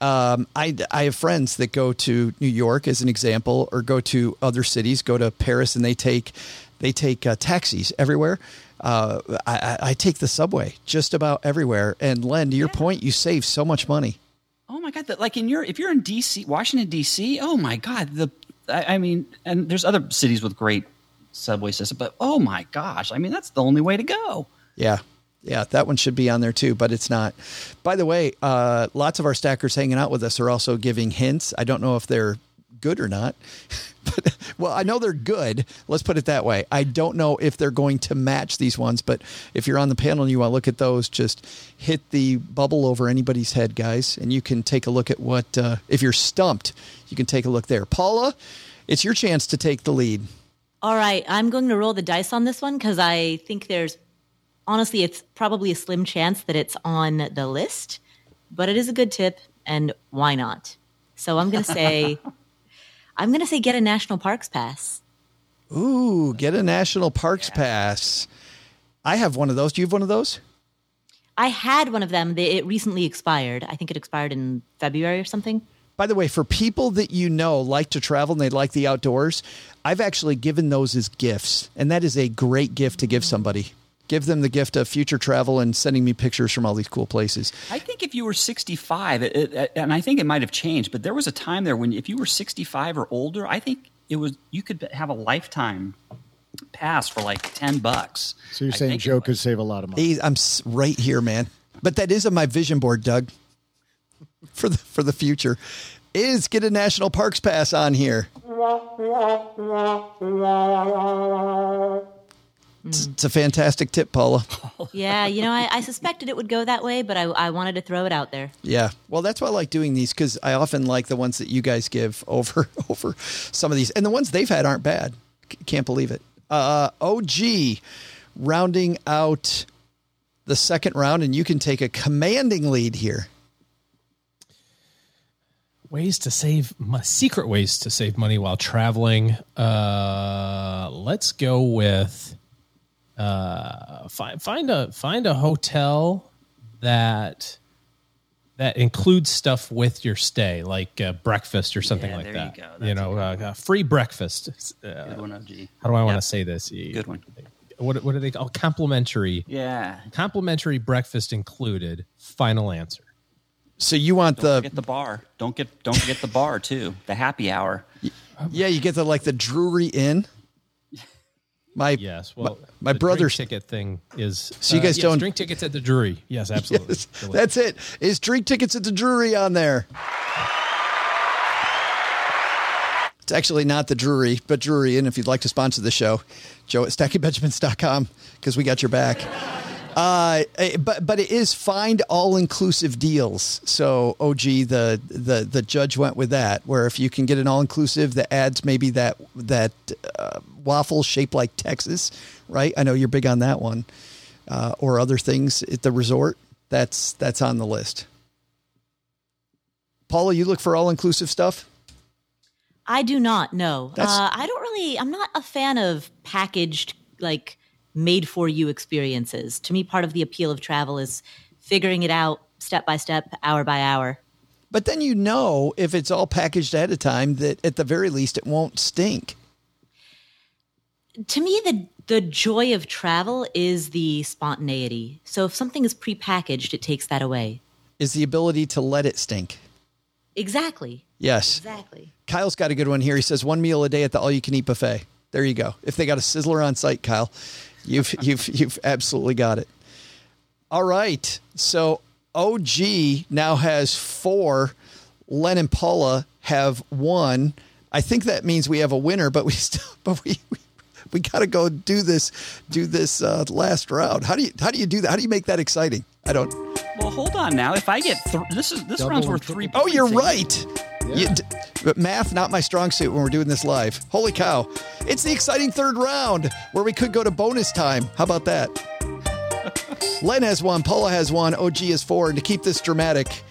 um, I, I have friends that go to New York as an example, or go to other cities, go to Paris, and they take they take uh, taxis everywhere. Uh, I, I, take the subway just about everywhere. And Len, to your yeah. point, you save so much money. Oh my god! That like in your if you're in DC, Washington DC, oh my god, the I, I mean, and there's other cities with great subway system, but oh my gosh, I mean that's the only way to go. Yeah, yeah, that one should be on there too, but it's not. By the way, uh, lots of our stackers hanging out with us are also giving hints. I don't know if they're good or not. but, well, I know they're good. Let's put it that way. I don't know if they're going to match these ones, but if you're on the panel and you want to look at those, just hit the bubble over anybody's head, guys, and you can take a look at what. Uh, if you're stumped, you can take a look there. Paula, it's your chance to take the lead. All right, I'm going to roll the dice on this one because I think there's honestly, it's probably a slim chance that it's on the list, but it is a good tip, and why not? So I'm going to say I'm going to say get a national parks pass. Ooh, get a national parks yeah. pass. I have one of those. Do you have one of those? I had one of them. It recently expired. I think it expired in February or something. By the way, for people that you know like to travel and they like the outdoors, I've actually given those as gifts, and that is a great gift to give somebody give them the gift of future travel and sending me pictures from all these cool places. I think if you were 65, it, it, and I think it might have changed, but there was a time there when if you were 65 or older, I think it was you could have a lifetime pass for like 10 bucks. So you're saying Joe could save a lot of money. I'm right here, man. But that is on my vision board, Doug. For the for the future is get a national parks pass on here. It's, it's, a fantastic tip, Paula. yeah, you know, I, I, suspected it would go that way, but I, I, wanted to throw it out there. Yeah, well, that's why I like doing these because I often like the ones that you guys give over over some of these, and the ones they've had aren't bad. C- can't believe it. Uh, OG rounding out the second round, and you can take a commanding lead here. Ways to save my secret ways to save money while traveling. Uh, let's go with uh, find find a find a hotel that that includes stuff with your stay, like uh, breakfast or something yeah, like that. You, you know, uh, free breakfast. Uh, Good one, OG. How do I want to say this? Good one. what what do they call complimentary? Yeah. Complimentary breakfast included. Final answer. So you want Don't the forget the bar. Don't get don't get the bar too. The happy hour. yeah, you get the like the Drury Inn. My Yes. Well, my the brother's- ticket thing is. uh, So you guys yes, don't- drink tickets at the Drury. Yes, absolutely. Yes, that's it. Is drink tickets at the Drury on there? It's actually not the Drury, but Drury. And if you'd like to sponsor the show, Joe at stackingbenjamins.com because we got your back. Uh, eh, but but it is find all inclusive deals. So OG the the the judge went with that. Where if you can get an all inclusive that adds maybe that that uh, waffle shaped like Texas, right? I know you're big on that one, uh, or other things at the resort. That's that's on the list. Paula, you look for all inclusive stuff. I do not know. Uh, I don't really. I'm not a fan of packaged, like made for you experiences. To me, part of the appeal of travel is figuring it out step by step, hour by hour. But then you know if it's all packaged at a time that at the very least it won't stink. To me, the the joy of travel is the spontaneity. So if something is prepackaged, it takes that away. Is the ability to let it stink. Exactly. Yes. Exactly. Kyle's got a good one here. He says one meal a day at the all you can eat buffet. There you go. If they got a sizzler on site, Kyle, you've you've you've absolutely got it. All right. So OG now has four. Len and Paula have one. I think that means we have a winner, but we still but we we, we got to go do this do this uh, last round. How do you how do you do that? How do you make that exciting? I don't. Well, hold on now. If I get th- this is this Double round's worth three. Oh, you're right. You d- but math, not my strong suit when we're doing this live. Holy cow. It's the exciting third round where we could go to bonus time. How about that? Len has one, Paula has one, OG is four. And to keep this dramatic,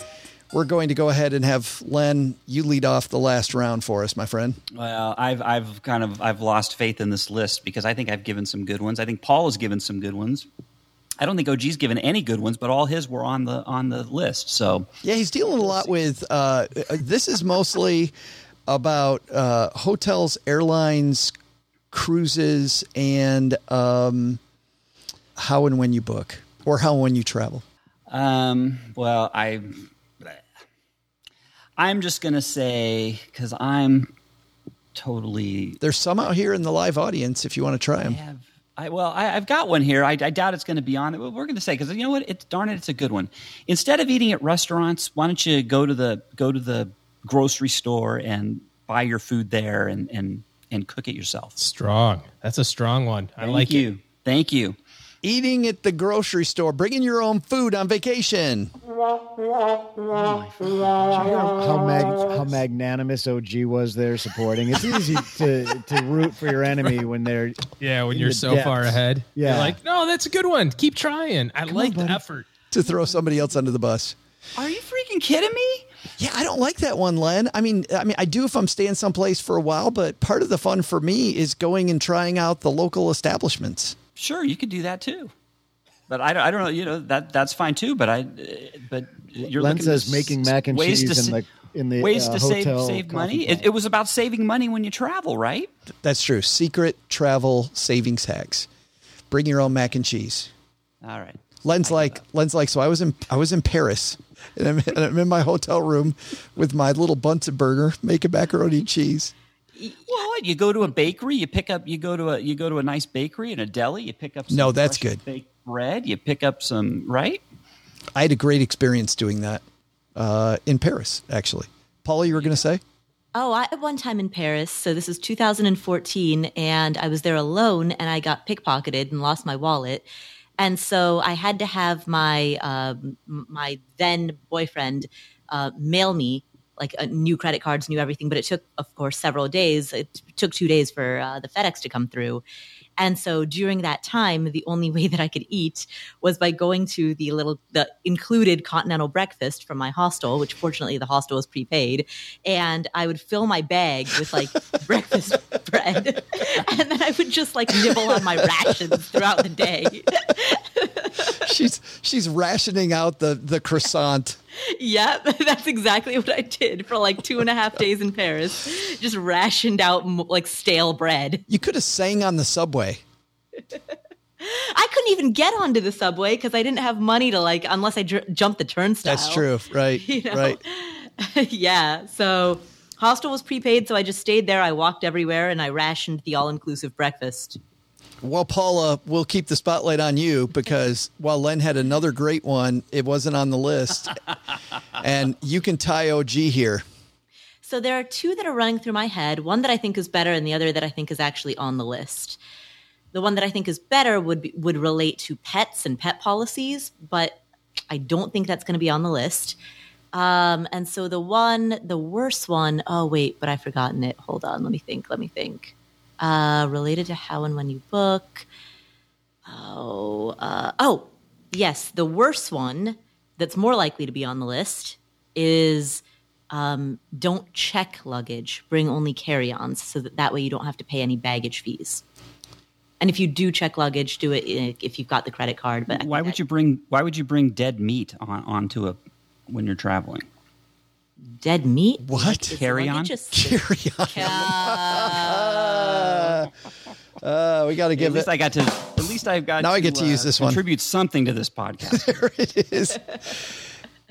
we're going to go ahead and have Len, you lead off the last round for us, my friend. Well, I've I've kind of I've lost faith in this list because I think I've given some good ones. I think Paul has given some good ones. I don't think OG's given any good ones, but all his were on the on the list. So Yeah, he's dealing a lot with. Uh, this is mostly about uh, hotels, airlines, cruises, and um, how and when you book, or how and when you travel. Um, well, I, I'm just gonna say because I'm totally There's some out here in the live audience if you want to try them. Have. I, well, I, I've got one here. I, I doubt it's going to be on it. Well, We're going to say because you know what? It's darn it, it's a good one. Instead of eating at restaurants, why don't you go to the go to the grocery store and buy your food there and and and cook it yourself. Strong. That's a strong one. I like you. it. Thank you. Eating at the grocery store, bringing your own food on vacation. how mag- how magnanimous OG was there supporting. It's easy to to root for your enemy when they're Yeah, when you're the so far ahead. Yeah. You're like, no, that's a good one. Keep trying. I like the effort. To throw somebody else under the bus. Are you freaking kidding me? Yeah, I don't like that one, Len. I mean, I mean, I do if I'm staying someplace for a while, but part of the fun for me is going and trying out the local establishments. Sure, you could do that too. But I, don't- I don't know. You know that that's fine too. But I, uh, but you're Len looking says making mac and ways cheese to in sa- the in the ways uh, to save hotel save coffee money. It, it was about saving money when you travel, right? That's true. Secret travel savings hacks. Bring your own mac and cheese. All right. Len's like Len's like so I was in I was in Paris and I'm, and I'm in my hotel room with my little Bunsen burner making macaroni and cheese. Well, what, you go to a bakery, you pick up, you go to a, you go to a nice bakery and a deli, you pick up. Some No, that's good. Baked bread, you pick up some, right? I had a great experience doing that uh, in Paris, actually. Paula, you were going to say? Oh, I at one time in Paris. So this is 2014, and I was there alone, and I got pickpocketed and lost my wallet. And so I had to have my um, my then boyfriend uh, mail me like uh, new credit cards, new everything. But it took, of course, several days. It took two days for uh, the FedEx to come through. And so during that time, the only way that I could eat was by going to the little, the included continental breakfast from my hostel, which fortunately the hostel was prepaid. And I would fill my bag with like breakfast bread. And then I would just like nibble on my rations throughout the day. she's she's rationing out the the croissant. Yep. That's exactly what I did for like two and a half days in Paris. Just rationed out like stale bread. You could have sang on the subway. I couldn't even get onto the subway because I didn't have money to like unless I dr- jumped the turnstile. That's true. Right. You know? Right. yeah. So hostel was prepaid, so I just stayed there. I walked everywhere and I rationed the all inclusive breakfast. Well, Paula, we'll keep the spotlight on you because while Len had another great one, it wasn't on the list. and you can tie OG here. So there are two that are running through my head, one that I think is better and the other that I think is actually on the list. The one that I think is better would be, would relate to pets and pet policies, but I don't think that's going to be on the list. Um, and so the one, the worst one, oh wait, but I've forgotten it. Hold on, let me think. Let me think. Uh, related to how and when you book. Oh, uh, oh, yes, the worst one that's more likely to be on the list is um, don't check luggage. Bring only carry-ons, so that that way you don't have to pay any baggage fees. And if you do check luggage, do it uh, if you've got the credit card. But Why would you bring Why would you bring dead meat on onto a when you're traveling? dead meat? What? Like, is Carry on? Carry on. Uh, Uh, we got to At give least it. I got to. At least I've got. Now I get to use this one. Contribute something to this podcast. there it is.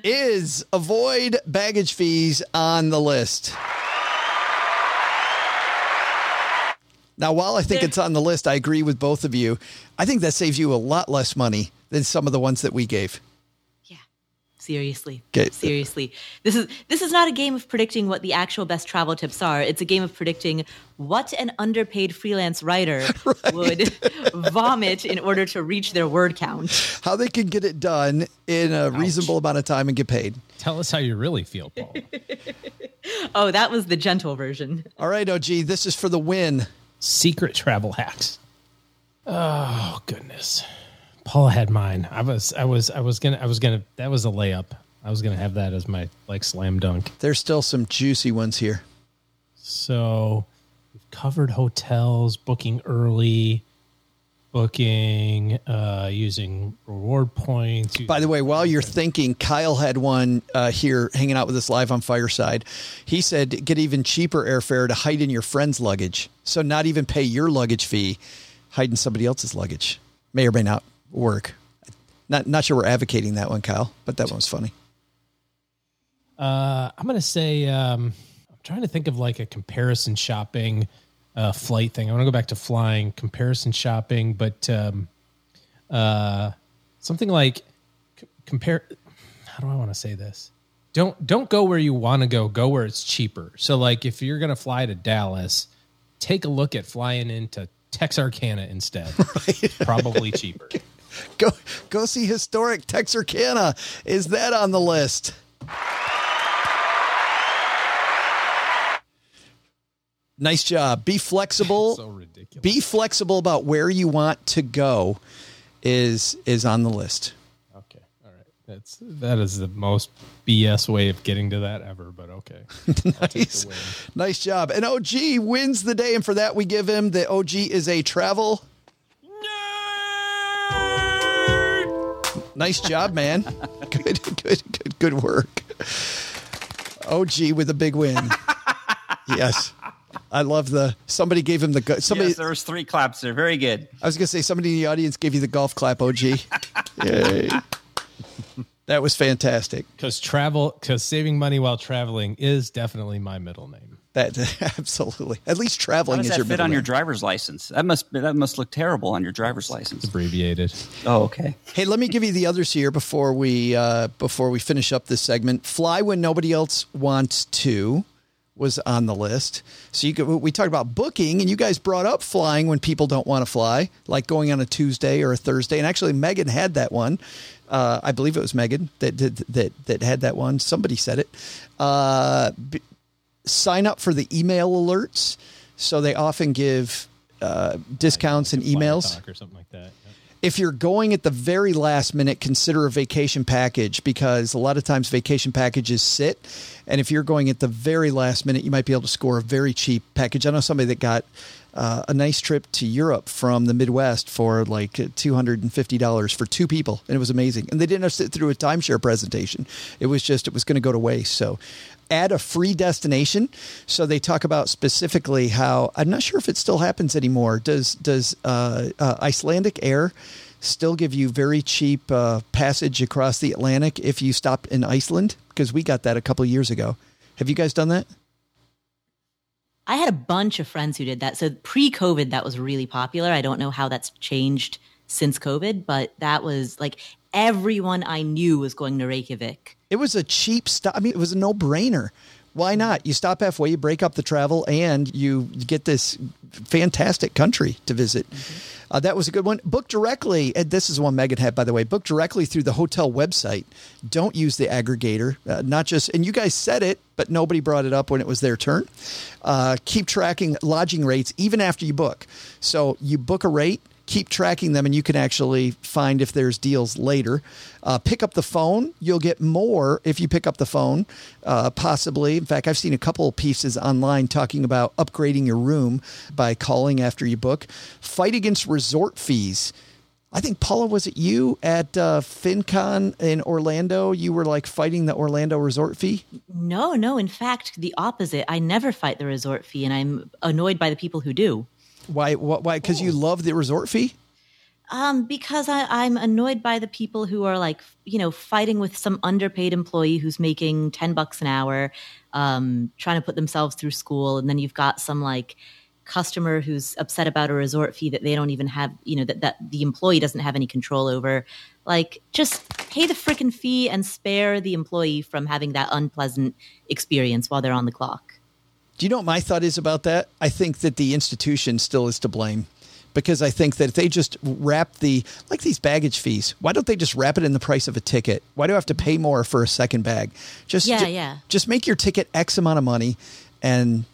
Is avoid baggage fees on the list? Now, while I think it's on the list, I agree with both of you. I think that saves you a lot less money than some of the ones that we gave. Yeah. Seriously. Okay. Seriously. This is this is not a game of predicting what the actual best travel tips are. It's a game of predicting what an underpaid freelance writer would vomit in order to reach their word count. How they can get it done in a reasonable amount of time and get paid. Tell us how you really feel, Paul. Oh, that was the gentle version. All right, OG, this is for the win. Secret travel hacks. Oh goodness. Paula had mine. I was I was I was gonna I was gonna that was a layup. I was gonna have that as my like slam dunk. There's still some juicy ones here. So we've covered hotels, booking early, booking, uh, using reward points. By the way, while you're thinking, Kyle had one uh, here hanging out with us live on Fireside. He said get even cheaper airfare to hide in your friend's luggage. So not even pay your luggage fee, hide in somebody else's luggage. May or may not work. Not not sure we're advocating that one, Kyle, but that one was funny. Uh, I'm gonna say um, I'm trying to think of like a comparison shopping uh, flight thing. I want to go back to flying comparison shopping, but um, uh, something like c- compare. How do I want to say this? Don't don't go where you want to go. Go where it's cheaper. So like if you're gonna fly to Dallas, take a look at flying into Texarkana instead. Probably cheaper. Go go see historic Texarkana. Is that on the list? Nice job. Be flexible. So ridiculous. Be flexible about where you want to go is is on the list. Okay, all right. That's that is the most BS way of getting to that ever. But okay, Nice. Nice job. And OG wins the day and for that we give him the OG is a travel Nice job, man. Good, good, good, good work. OG with a big win. yes. I love the somebody gave him the go- somebody yes, there was three claps there. Very good. I was going to say somebody in the audience gave you the golf clap OG. Yay. That was fantastic. Because travel, because saving money while traveling is definitely my middle name. That absolutely. At least How traveling does is that your fit middle on your driver's license? That must that must look terrible on your driver's license. Abbreviated. Oh, okay. Hey, let me give you the others here before we uh, before we finish up this segment. Fly when nobody else wants to was on the list. So you could, we talked about booking, and you guys brought up flying when people don't want to fly, like going on a Tuesday or a Thursday. And actually, Megan had that one. Uh, I believe it was Megan that did that that had that one. Somebody said it. Uh, b- sign up for the email alerts. So they often give uh, discounts and emails or something like that. Yep. if you're going at the very last minute, consider a vacation package because a lot of times vacation packages sit. And if you're going at the very last minute, you might be able to score a very cheap package. I know somebody that got uh, a nice trip to Europe from the Midwest for like $250 for two people. And it was amazing. And they didn't have to sit through a timeshare presentation. It was just, it was going to go to waste. So add a free destination. So they talk about specifically how I'm not sure if it still happens anymore. Does does uh, uh, Icelandic Air still give you very cheap uh, passage across the Atlantic if you stop in Iceland because we got that a couple years ago. Have you guys done that? I had a bunch of friends who did that. So pre COVID, that was really popular. I don't know how that's changed since COVID, but that was like everyone I knew was going to Reykjavik. It was a cheap stop. I mean, it was a no brainer. Why not? You stop halfway, you break up the travel, and you get this fantastic country to visit. Uh, that was a good one. Book directly. And this is one Megan had, by the way. Book directly through the hotel website. Don't use the aggregator. Uh, not just, and you guys said it, but nobody brought it up when it was their turn. Uh, keep tracking lodging rates even after you book. So you book a rate, keep tracking them and you can actually find if there's deals later. Uh, pick up the phone. You'll get more if you pick up the phone, uh, possibly. In fact, I've seen a couple pieces online talking about upgrading your room by calling after you book. Fight against resort fees. I think Paula was it you at uh, FinCon in Orlando? You were like fighting the Orlando resort fee. No, no. In fact, the opposite. I never fight the resort fee, and I'm annoyed by the people who do. Why? Why? Because you love the resort fee. Um, because I, I'm annoyed by the people who are like, you know, fighting with some underpaid employee who's making 10 bucks an hour, um, trying to put themselves through school. And then you've got some like customer who's upset about a resort fee that they don't even have, you know, that, that the employee doesn't have any control over. Like, just pay the freaking fee and spare the employee from having that unpleasant experience while they're on the clock. Do you know what my thought is about that? I think that the institution still is to blame because I think that if they just wrap the like these baggage fees, why don't they just wrap it in the price of a ticket? Why do I have to pay more for a second bag? Just Yeah, ju- yeah. Just make your ticket X amount of money, and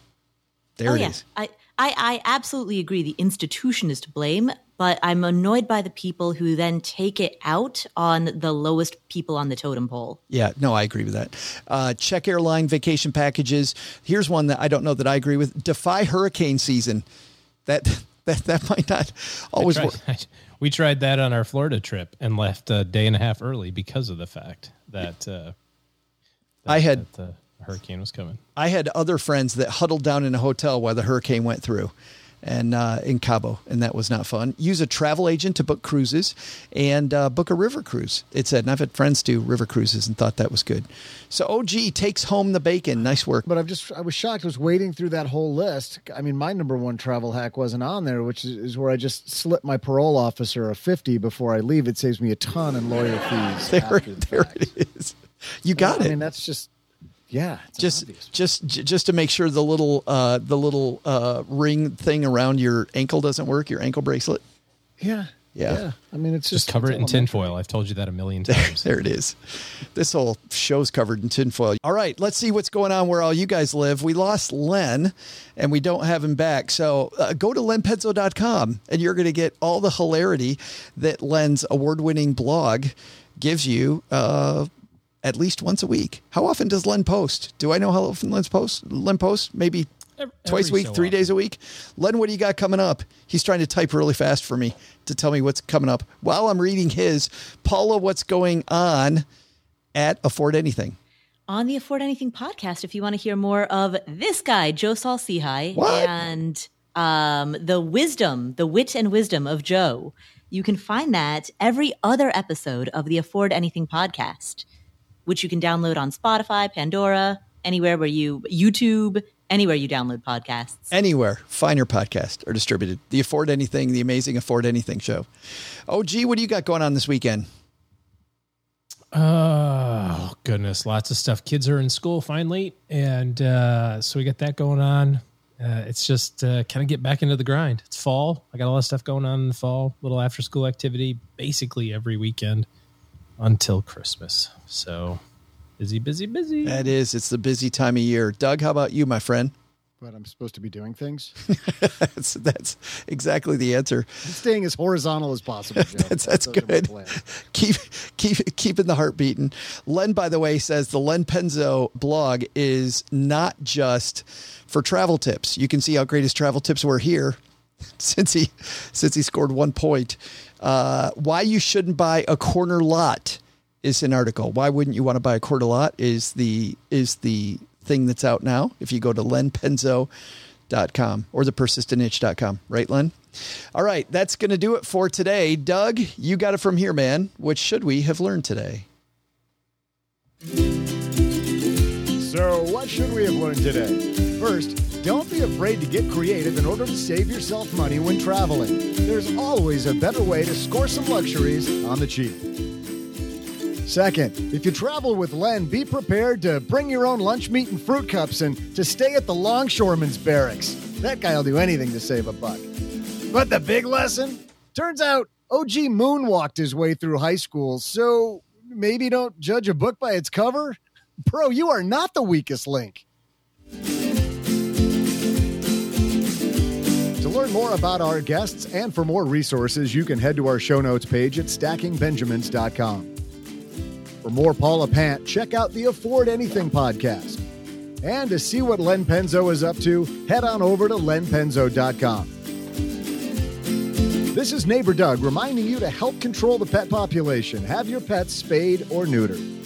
there oh, it yeah. is. I, I, I absolutely agree. The institution is to blame, but I'm annoyed by the people who then take it out on the lowest people on the totem pole. Yeah, no, I agree with that. Uh, check airline vacation packages. Here's one that I don't know that I agree with. Defy hurricane season. That that that might not always I work. tried- we tried that on our Florida trip and left a day and a half early because of the fact that, uh, that I had- that the hurricane was coming. I had other friends that huddled down in a hotel while the hurricane went through and uh, in Cabo, and that was not fun. Use a travel agent to book cruises and uh, book a river cruise. It said, and I've had friends do river cruises and thought that was good. So OG takes home the bacon. Nice work. But I've just I was shocked. I was wading through that whole list. I mean, my number one travel hack wasn't on there, which is, is where I just slip my parole officer a fifty before I leave. It saves me a ton in lawyer fees. There, the there fact. it is. You got it. I mean, that's just yeah. It's just obvious. just just to make sure the little uh, the little uh, ring thing around your ankle doesn't work, your ankle bracelet. yeah, Yeah. I mean, it's Just just, cover it in it's tinfoil. I've told you that a million times. There it is. This whole show's covered in tinfoil. All right, let's see what's going on where all you guys live. We lost Len and we don't have him back. So uh, go to lenpenzo.com and you're going to get all the hilarity that Len's award winning blog gives you uh, at least once a week. How often does Len post? Do I know how often Len's post? Len posts? Maybe Every- twice a week, so three often. days a week. Len, what do you got coming up? He's trying to type really fast for me to tell me what's coming up. While I'm reading his, Paula, what's going on at Afford Anything? On the Afford Anything podcast, if you want to hear more of this guy, Joe Saul-Sehy, What? and um, the wisdom, the wit and wisdom of Joe, you can find that every other episode of the Afford Anything podcast, which you can download on Spotify, Pandora, anywhere where you, YouTube, anywhere you download podcasts. Anywhere Find your podcast or distributed. The Afford Anything, the amazing Afford Anything show. Oh, gee, what do you got going on this weekend? Oh goodness, lots of stuff. Kids are in school finally, and uh, so we got that going on. Uh, it's just uh, kind of get back into the grind. It's fall. I got a lot of stuff going on in the fall. Little after school activity, basically every weekend until Christmas. So busy, busy, busy. That is, it's the busy time of year. Doug, how about you, my friend? But I'm supposed to be doing things. That's, that's exactly the answer. I'm staying as horizontal as possible. Joe. That's that's Those are my good. Keep keep keeping the heart beating. Len, by the way, says the Len Penzo blog is not just for travel tips. You can see how great his travel tips were here since he since he scored one point. Uh, why you shouldn't buy a corner lot is an article. Why wouldn't you want to buy a corner lot is the is the thing that's out now. If you go to lenpenzo.com or the persistentitch.com, right, Len? All right, that's going to do it for today. Doug, you got it from here, man. What should we have learned today? So, what should we have learned today? First, don't be afraid to get creative in order to save yourself money when traveling. There's always a better way to score some luxuries on the cheap. Second, if you travel with Len, be prepared to bring your own lunch meat and fruit cups and to stay at the longshoreman's barracks. That guy'll do anything to save a buck. But the big lesson? Turns out OG moonwalked his way through high school, so maybe don't judge a book by its cover? Bro, you are not the weakest link. To learn more about our guests and for more resources, you can head to our show notes page at stackingbenjamins.com. For more Paula Pant, check out the Afford Anything podcast. And to see what Len Penzo is up to, head on over to lenpenzo.com. This is Neighbor Doug reminding you to help control the pet population. Have your pets spayed or neutered.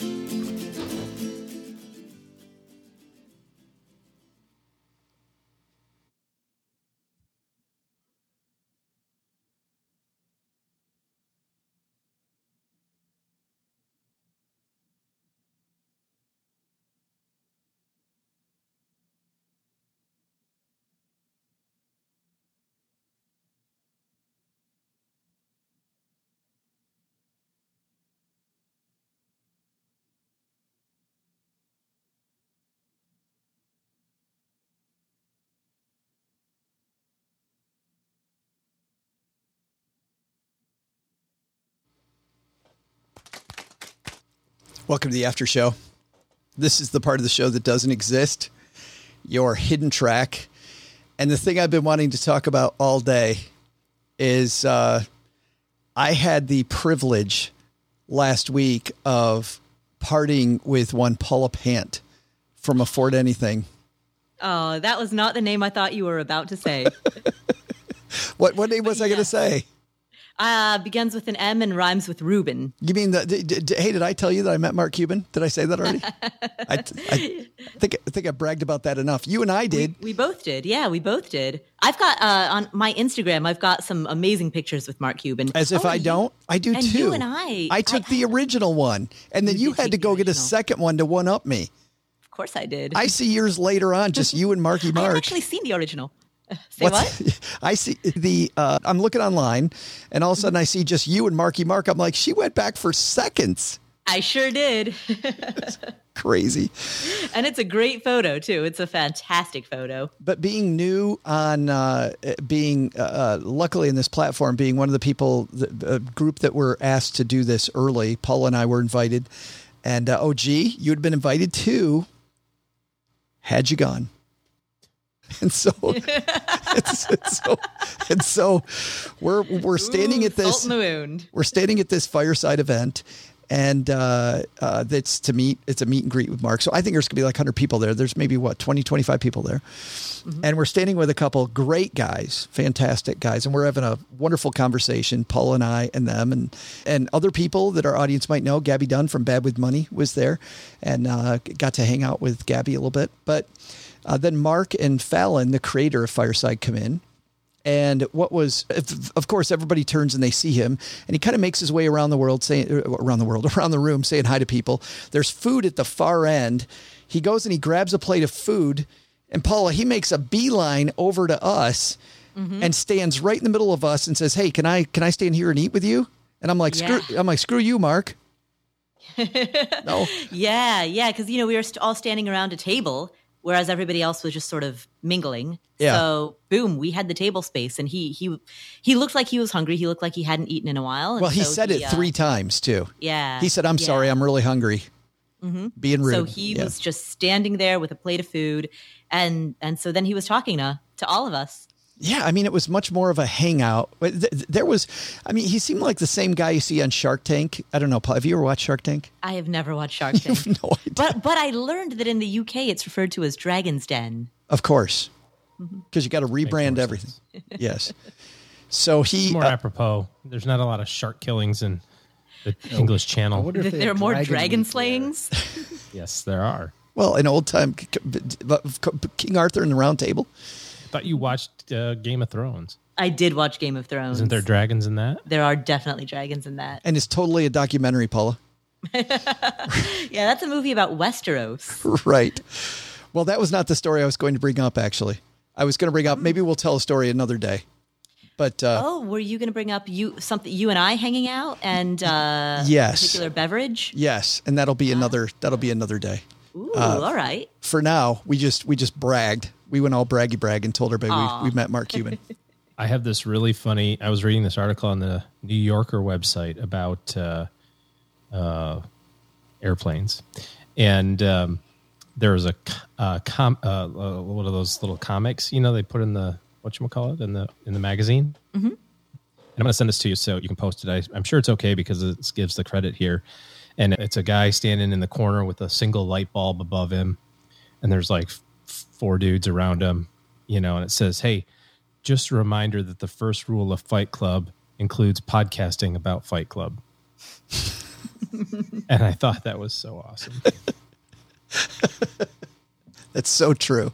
Welcome to the after show. This is the part of the show that doesn't exist, your hidden track. And the thing I've been wanting to talk about all day is uh, I had the privilege last week of parting with one Paula Pant from Afford Anything. Oh, that was not the name I thought you were about to say. What what name was I going to say? Uh, begins with an M and rhymes with Reuben. You mean that? d- d- d- hey, did I tell you that I met Mark Cuban? Did I say that already? I, I think I think I bragged about that enough. You and I did. We both did. Yeah, we both did. I've got uh, on my Instagram. I've got some amazing pictures with Mark Cuban. As if Oh, I you- don't, I do and too. you and I- I took I- the original one, and then You you, had to go the get a second one to one up me. Of course, I did. I see years later on, just you and Marky Mark. I've actually seen the original. Uh, Say what? I see the. Uh, I'm looking online, and all of a sudden I see just you and Marky Mark. I'm like, she went back for seconds. I sure did. Crazy. and it's a great photo too. It's a fantastic photo. but being new on uh, being uh, luckily in this platform being one of the people the, the group that were asked to do this early paul and i were invited and uh, oh gee you had been invited too had you gone and so it's, it's so and so we're we're standing Ooh, at this we're standing at this fireside event and uh, uh, that's to meet it's a meet and greet with mark. So i think there's going to be like 100 people there. There's maybe what 20 25 people there. And we're standing with a couple great guys fantastic guys and we're having a wonderful conversation paul and i and them and and other people that our audience might know. Gaby Dunn from bad with money was there and uh, got to hang out with Gaby a little bit. But uh, then mark and Falon the creator of fireside come in and what was, of course, everybody turns and they see him, and he kind of makes his way around the world, saying around the world, around the room, saying hi to people. There's food at the far end. He goes and he grabs a plate of food, and Paula, he makes a beeline over to us, and stands right in the middle of us and says, "Hey, can I can I stand here and eat with you?" And I'm like, "Screw!" Yeah. I'm like, "Screw you, Mark." no, Yeah, yeah, because you know we were all standing around a table, whereas everybody else was just sort of mingling. Yeah. So boom, we had the table space, and he he he looked like he was hungry. He looked like he hadn't eaten in a while. and well, he so said it uh, three times too. Yeah, He said, "I'm yeah. sorry, I'm really hungry." Being rude. So he Yeah. was just standing there with a plate of food, and and so then he was talking to to all of us. Yeah, I mean, it was much more of a hangout. But th- th- There was, I mean, he seemed like the same guy you see on Shark Tank. I don't know, Paul, have you ever watched Shark Tank? I have never watched Shark Tank, No idea. but but I learned that in the UK it's referred to as Dragon's Den. Of course, because you got to rebrand more everything. yes. So he, More uh, apropos. There's not a lot of shark killings in the English Channel. wonder if there are have more Dragon dragon Week there. slayings. Yes, there are. well, in old time, King Arthur and the Round Table. I thought you watched uh, Game of Thrones. I did watch Game of Thrones. Isn't there dragons in that? There are definitely dragons in that. And it's totally a documentary, Paula. Yeah, that's a movie about Westeros. right. Well, that was not the story I was going to bring up, actually. I was going to bring up, maybe we'll tell a story another day. But uh, Oh, were you going to bring up you something you and I hanging out and uh, Yes. particular beverage? yes, and that'll be another that'll be another day. Ooh, Uh, all right. For now, we just we just bragged. We went all braggy brag and told everybody we, we met Mark Cuban. I have this really funny. I was reading this article on the New Yorker website about uh, uh, airplanes, and um, there was a uh, com, uh, uh, one of those little comics. You know, they put in the what you call it in the in the magazine. Mm-hmm. And I'm going to send this to you so you can post it. I, I'm sure it's okay because it gives the credit here. And it's a guy standing in the corner with a single light bulb above him, and there's like four dudes around him. You know, and it says, "Hey." just a reminder that the first rule of Fight Club includes podcasting about Fight Club. and I thought that was so awesome. That's so true.